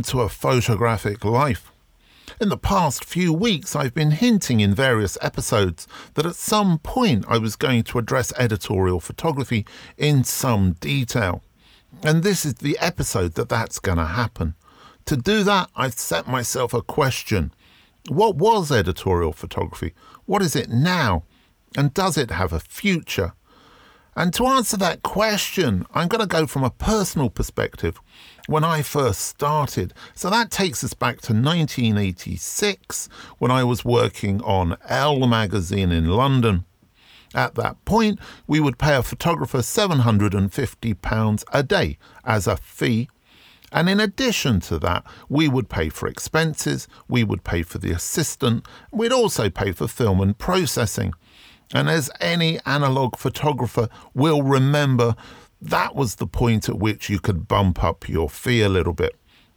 Hello and welcome to a photographic life. In the past few weeks, I've been hinting in various episodes that at some point I was going to address editorial photography in some detail. And this is the episode that that's going to happen. To do that, I've set myself a question What was editorial photography? What is it now? And does it have a future? And to answer that question, I'm going to go from a personal perspective when I first started. So that takes us back to 1986 when I was working on Elle magazine in London. At that point, we would pay a photographer £750 a day as a fee. And in addition to that, we would pay for expenses, we would pay for the assistant, we'd also pay for film and processing. And as any analog photographer will remember, that was the point at which you could bump up your fee a little bit.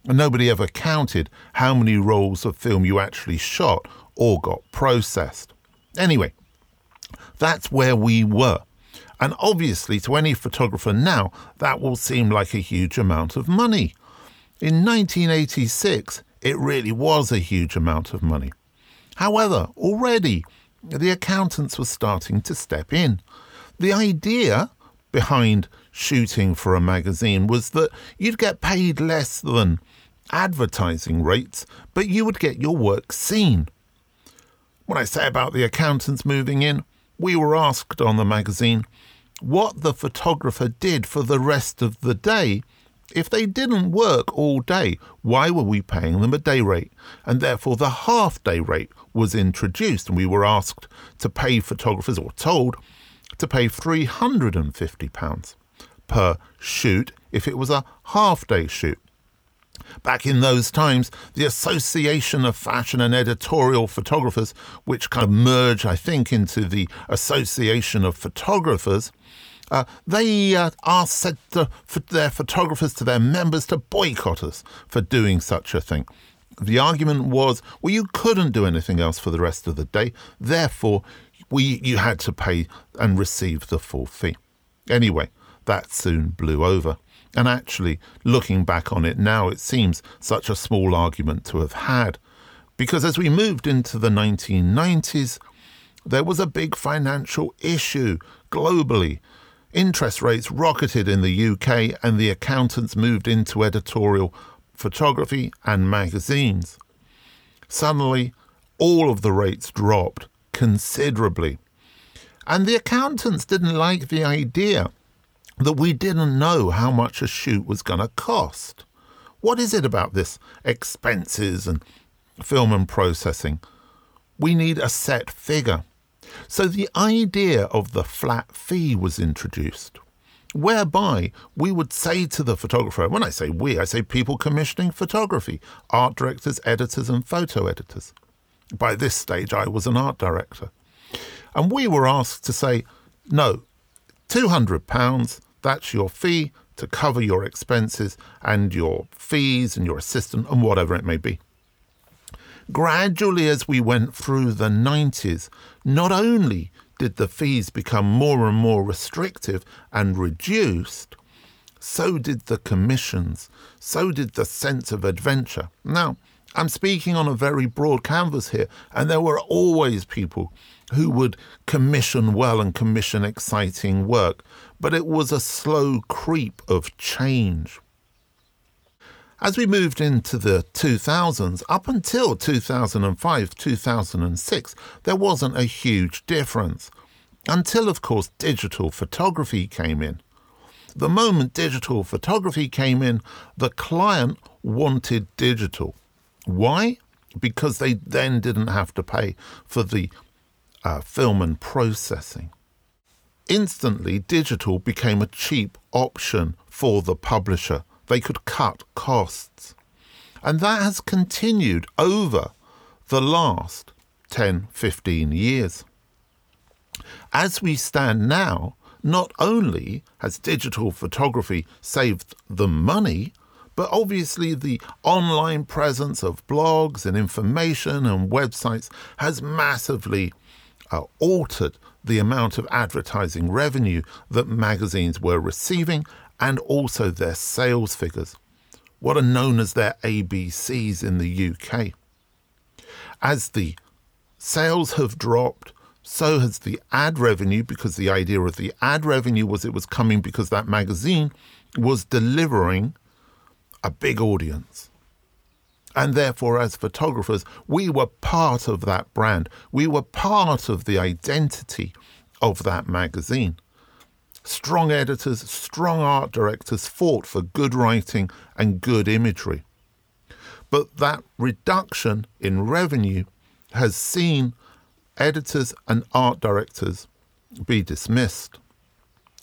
And nobody ever counted how many rolls of film you actually shot or got processed. Anyway, that's where we were. And obviously, to any photographer now, that will seem like a huge amount of money. In 1986, it really was a huge amount of money. However, already the accountants were starting to step in. The idea behind shooting for a magazine was that you'd get paid less than advertising rates, but you would get your work seen. When I say about the accountants moving in, we were asked on the magazine what the photographer did for the rest of the day. If they didn't work all day, why were we paying them a day rate? And therefore, the half day rate was introduced, and we were asked to pay photographers, or told to pay £350 per shoot if it was a half day shoot. Back in those times, the Association of Fashion and Editorial Photographers, which kind of merged, I think, into the Association of Photographers, uh, they uh, asked said to, their photographers to their members to boycott us for doing such a thing. The argument was, well, you couldn't do anything else for the rest of the day, therefore, we you had to pay and receive the full fee. Anyway, that soon blew over. And actually, looking back on it now, it seems such a small argument to have had. Because as we moved into the 1990s, there was a big financial issue globally. Interest rates rocketed in the UK, and the accountants moved into editorial photography and magazines. Suddenly, all of the rates dropped considerably. And the accountants didn't like the idea that we didn't know how much a shoot was going to cost. What is it about this expenses and film and processing? We need a set figure. So the idea of the flat fee was introduced, whereby we would say to the photographer, when I say we, I say people commissioning photography, art directors, editors, and photo editors. By this stage, I was an art director. And we were asked to say, no, £200, that's your fee to cover your expenses and your fees and your assistant and whatever it may be. Gradually, as we went through the 90s, not only did the fees become more and more restrictive and reduced, so did the commissions, so did the sense of adventure. Now, I'm speaking on a very broad canvas here, and there were always people who would commission well and commission exciting work, but it was a slow creep of change. As we moved into the 2000s, up until 2005, 2006, there wasn't a huge difference. Until, of course, digital photography came in. The moment digital photography came in, the client wanted digital. Why? Because they then didn't have to pay for the uh, film and processing. Instantly, digital became a cheap option for the publisher. They could cut costs. And that has continued over the last 10, 15 years. As we stand now, not only has digital photography saved them money, but obviously, the online presence of blogs and information and websites has massively uh, altered the amount of advertising revenue that magazines were receiving and also their sales figures. what are known as their ABCs in the UK. As the sales have dropped, so has the ad revenue because the idea of the ad revenue was it was coming because that magazine was delivering a big audience. And therefore, as photographers, we were part of that brand. We were part of the identity of that magazine. Strong editors, strong art directors fought for good writing and good imagery. But that reduction in revenue has seen editors and art directors be dismissed.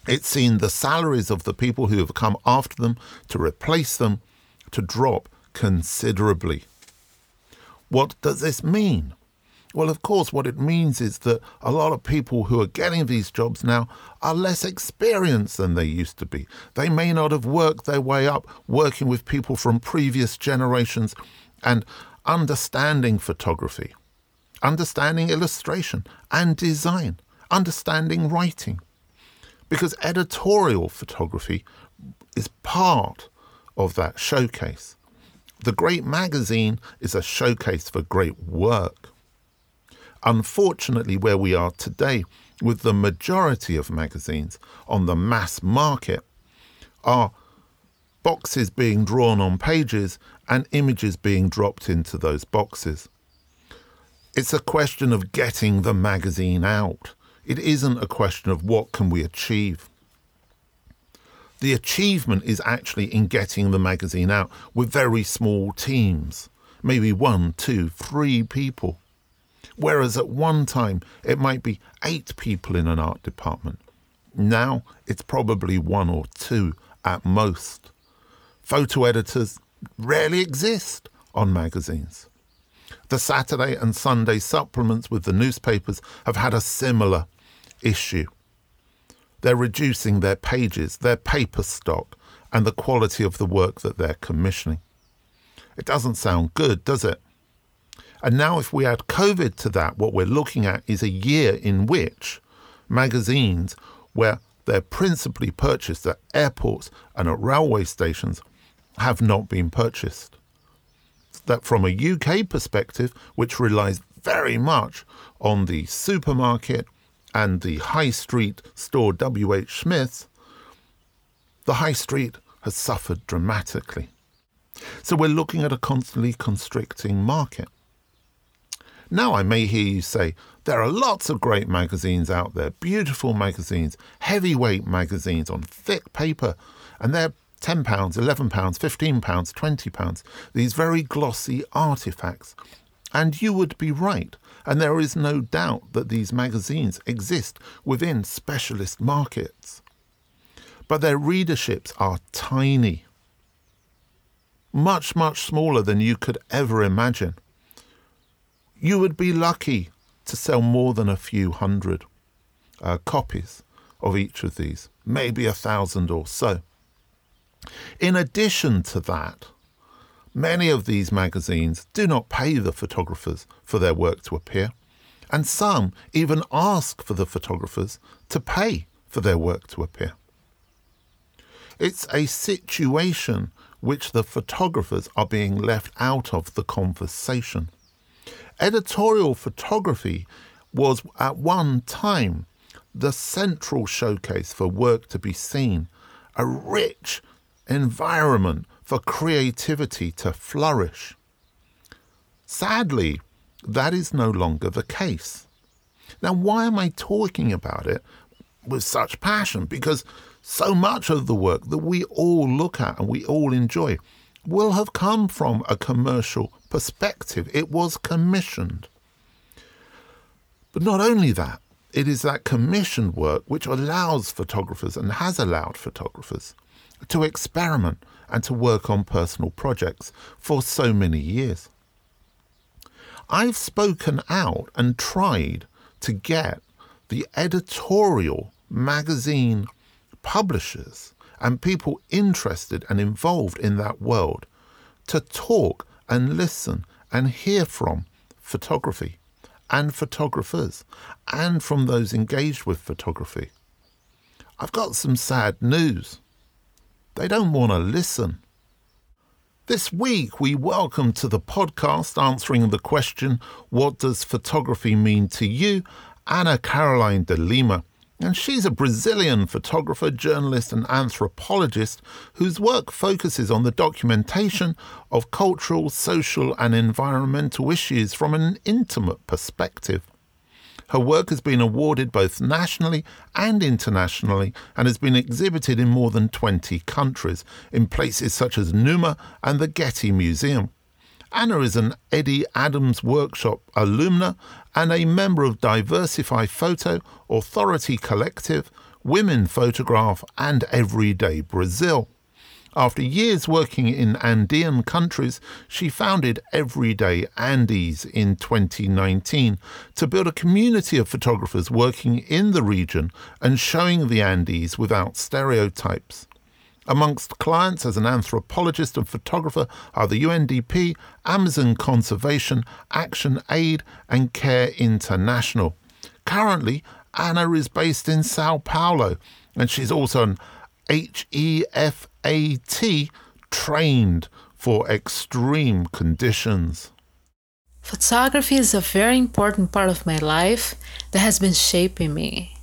It's seen the salaries of the people who have come after them to replace them to drop considerably. What does this mean? Well, of course, what it means is that a lot of people who are getting these jobs now are less experienced than they used to be. They may not have worked their way up working with people from previous generations and understanding photography, understanding illustration and design, understanding writing. Because editorial photography is part of that showcase. The great magazine is a showcase for great work. Unfortunately, where we are today, with the majority of magazines on the mass market, are boxes being drawn on pages and images being dropped into those boxes. It's a question of getting the magazine out. It isn't a question of what can we achieve. The achievement is actually in getting the magazine out with very small teams, maybe one, two, three people. Whereas at one time it might be eight people in an art department. Now it's probably one or two at most. Photo editors rarely exist on magazines. The Saturday and Sunday supplements with the newspapers have had a similar issue. They're reducing their pages, their paper stock, and the quality of the work that they're commissioning. It doesn't sound good, does it? And now, if we add COVID to that, what we're looking at is a year in which magazines, where they're principally purchased at airports and at railway stations, have not been purchased. That, from a UK perspective, which relies very much on the supermarket and the high street store W.H. Smith, the high street has suffered dramatically. So we're looking at a constantly constricting market. Now, I may hear you say, there are lots of great magazines out there, beautiful magazines, heavyweight magazines on thick paper, and they're £10, £11, £15, £20, these very glossy artifacts. And you would be right. And there is no doubt that these magazines exist within specialist markets. But their readerships are tiny, much, much smaller than you could ever imagine you would be lucky to sell more than a few hundred uh, copies of each of these, maybe a thousand or so. In addition to that, many of these magazines do not pay the photographers for their work to appear, and some even ask for the photographers to pay for their work to appear. It's a situation which the photographers are being left out of the conversation. Editorial photography was at one time the central showcase for work to be seen, a rich environment for creativity to flourish. Sadly, that is no longer the case. Now, why am I talking about it with such passion? Because so much of the work that we all look at and we all enjoy will have come from a commercial perspective. It was commissioned. But not only that, it is that commissioned work which allows photographers and has allowed photographers to experiment and to work on personal projects for so many years. I've spoken out and tried to get the editorial magazine publishers and people interested and involved in that world to talk and listen and hear from photography and photographers and from those engaged with photography. I've got some sad news. They don't want to listen. This week, we welcome to the podcast answering the question, What does photography mean to you? Ana Caroline de Lima. And she's a Brazilian photographer, journalist, and anthropologist whose work focuses on the documentation of cultural, social, and environmental issues from an intimate perspective. Her work has been awarded both nationally and internationally and has been exhibited in more than 20 countries, in places such as Numa and the Getty Museum. Ana is an Eddie Adams Workshop alumna and a member of Diversify Photo, Authority Collective, Women Photograph, and Everyday Brasil. After years working in Andean countries, she founded Everyday Andes in 2019 to build a community of photographers working in the region and showing the Andes without stereotypes. Amongst clients as an anthropologist and photographer are the UNDP, Amazon Conservation, Action Aid, and Care International. Currently, Ana is based in Sao Paulo, and she's also an HEFAT trained for extreme conditions. Photography is a very important part of my life that has been shaping me.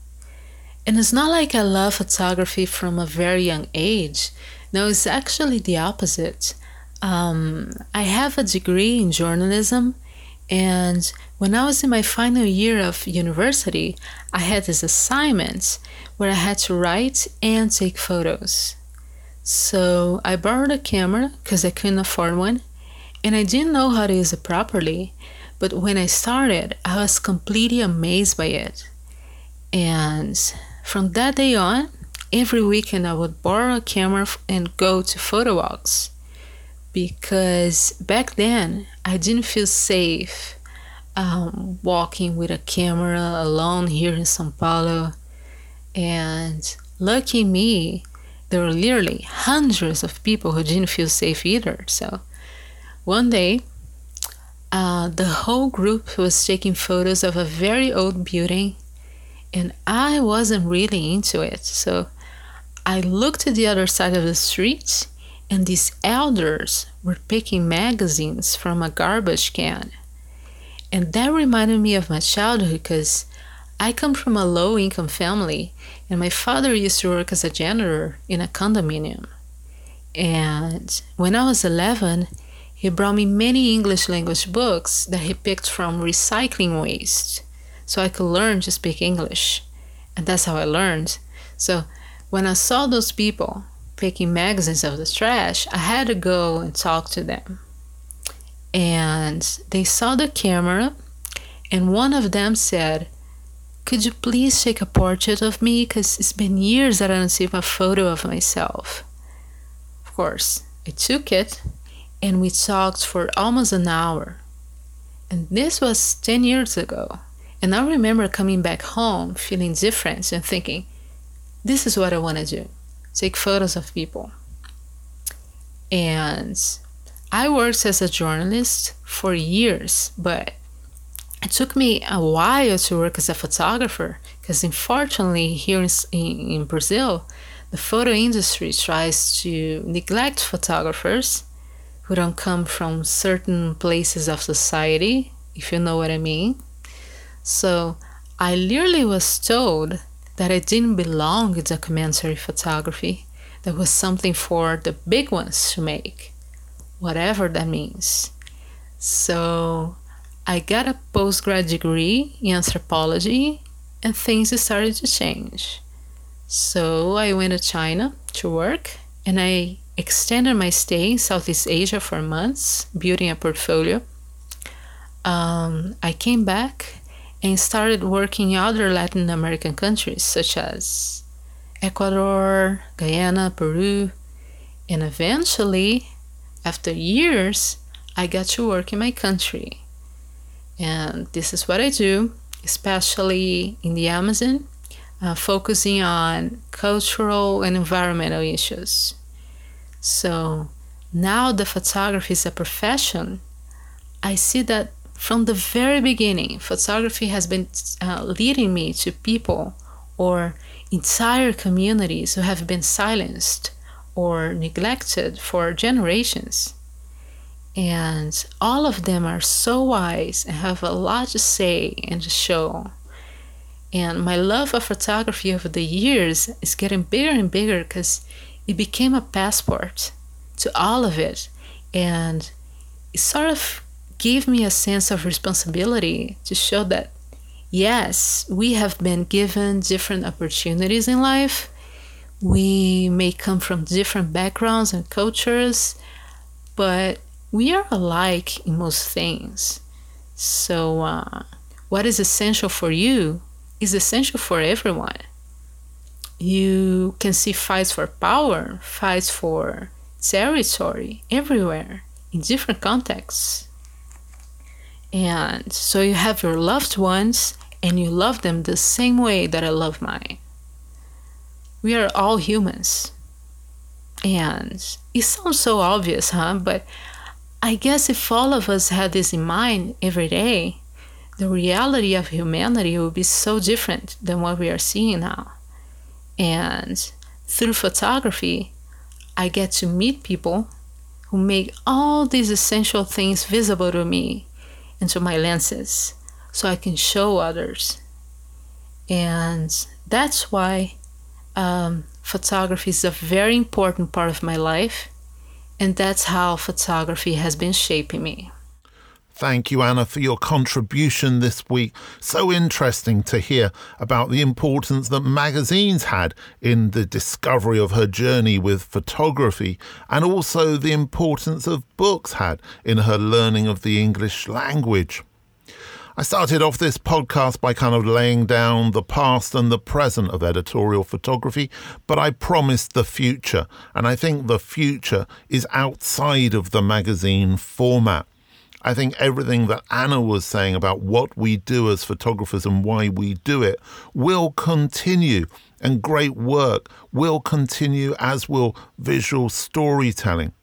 And it's not like I love photography from a very young age. No, it's actually the opposite. Um, I have a degree in journalism, and when I was in my final year of university, I had this assignment where I had to write and take photos. So I borrowed a camera because I couldn't afford one, and I didn't know how to use it properly. But when I started, I was completely amazed by it. And from that day on, every weekend I would borrow a camera and go to photo walks because back then I didn't feel safe um, walking with a camera alone here in Sao Paulo. And lucky me, there were literally hundreds of people who didn't feel safe either. So one day, uh, the whole group was taking photos of a very old building, and I wasn't really into it. So I looked to the other side of the street, and these elders were picking magazines from a garbage can. And that reminded me of my childhood because I come from a low income family, and my father used to work as a janitor in a condominium. And when I was 11, he brought me many English language books that he picked from recycling waste so I could learn to speak English. And that's how I learned. So when I saw those people picking magazines out of the trash, I had to go and talk to them. And they saw the camera and one of them said could you please take a portrait of me? Because it's been years that i don't see a photo of myself. Of course i took it and we talked for almost an hour. And this was 10 years ago and i remember coming back home feeling different and thinking this is what i want to do take photos of people and I worked as a journalist for years, but it took me a while to work as a photographer because, unfortunately, here in, in Brazil, the photo industry tries to neglect photographers who don't come from certain places of society, if you know what I mean. So I literally was told that I didn't belong in documentary photography, that was something for the big ones to make whatever that means. So I got a postgrad degree in anthropology and things started to change. So I went to China to work and I extended my stay in Southeast Asia for months, building a portfolio. Um, I came back and started working in other Latin American countries such as Ecuador, Guyana, Peru, and eventually after years, I got to work in my country. And this is what I do, especially in the Amazon, uh, focusing on cultural and environmental issues. So now the photography is a profession. I see that from the very beginning, photography has been uh, leading me to people or entire communities who have been silenced or neglected for generations. And all of them are so wise and have a lot to say and to show. And my love of photography over the years is getting bigger and bigger because it became a passport to all of it. And it sort of gave me a sense of responsibility to show that, yes, we have been given different opportunities in life. We may come from different backgrounds and cultures, but we are alike in most things. So, uh, what is essential for you is essential for everyone. You can see fights for power, fights for territory everywhere in different contexts. And so you have your loved ones and you love them the same way that I love mine. We are all humans. And it sounds so obvious, huh? But I guess if all of us had this in mind every day, the reality of humanity would be so different than what we are seeing now. And through photography, I get to meet people who make all these essential things visible to me and to my lenses so I can show others. And that's why um, photography is a very important part of my life. And that's how photography has been shaping me. Thank you, Ana, for your contribution this week. So interesting to hear about the importance that magazines had in the discovery of her journey with photography, and also the importance of books had in her learning of the English language. I started off this podcast by kind of laying down the past and the present of editorial photography, but I promised the future, and I think the future is outside of the magazine format. I think everything that Ana was saying about what we do as photographers and why we do it will continue, and great work will continue, as will visual storytelling.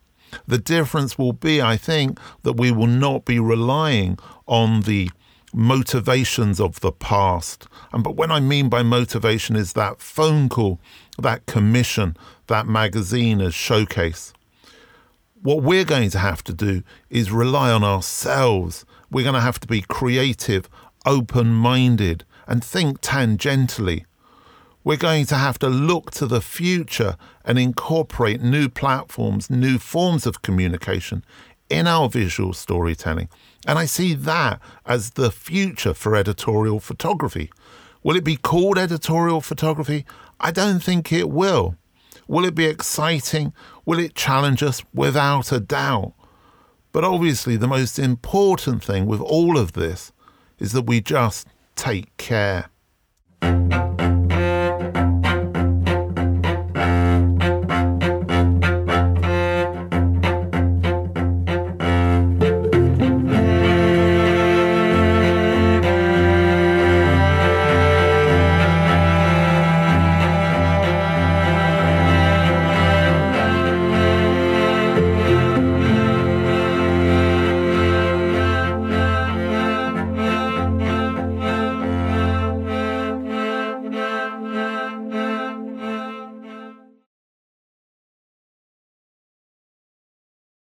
The difference will be, I think, that we will not be relying on the motivations of the past. And but when I mean by motivation is that phone call, that commission, that magazine as showcase. What we're going to have to do is rely on ourselves. We're going to have to be creative, open minded, and think tangentially. We're going to have to look to the future and incorporate new platforms, new forms of communication in our visual storytelling. And I see that as the future for editorial photography. Will it be called editorial photography? I don't think it will. Will it be exciting? Will it challenge us? Without a doubt. But obviously, the most important thing with all of this is that we just take care.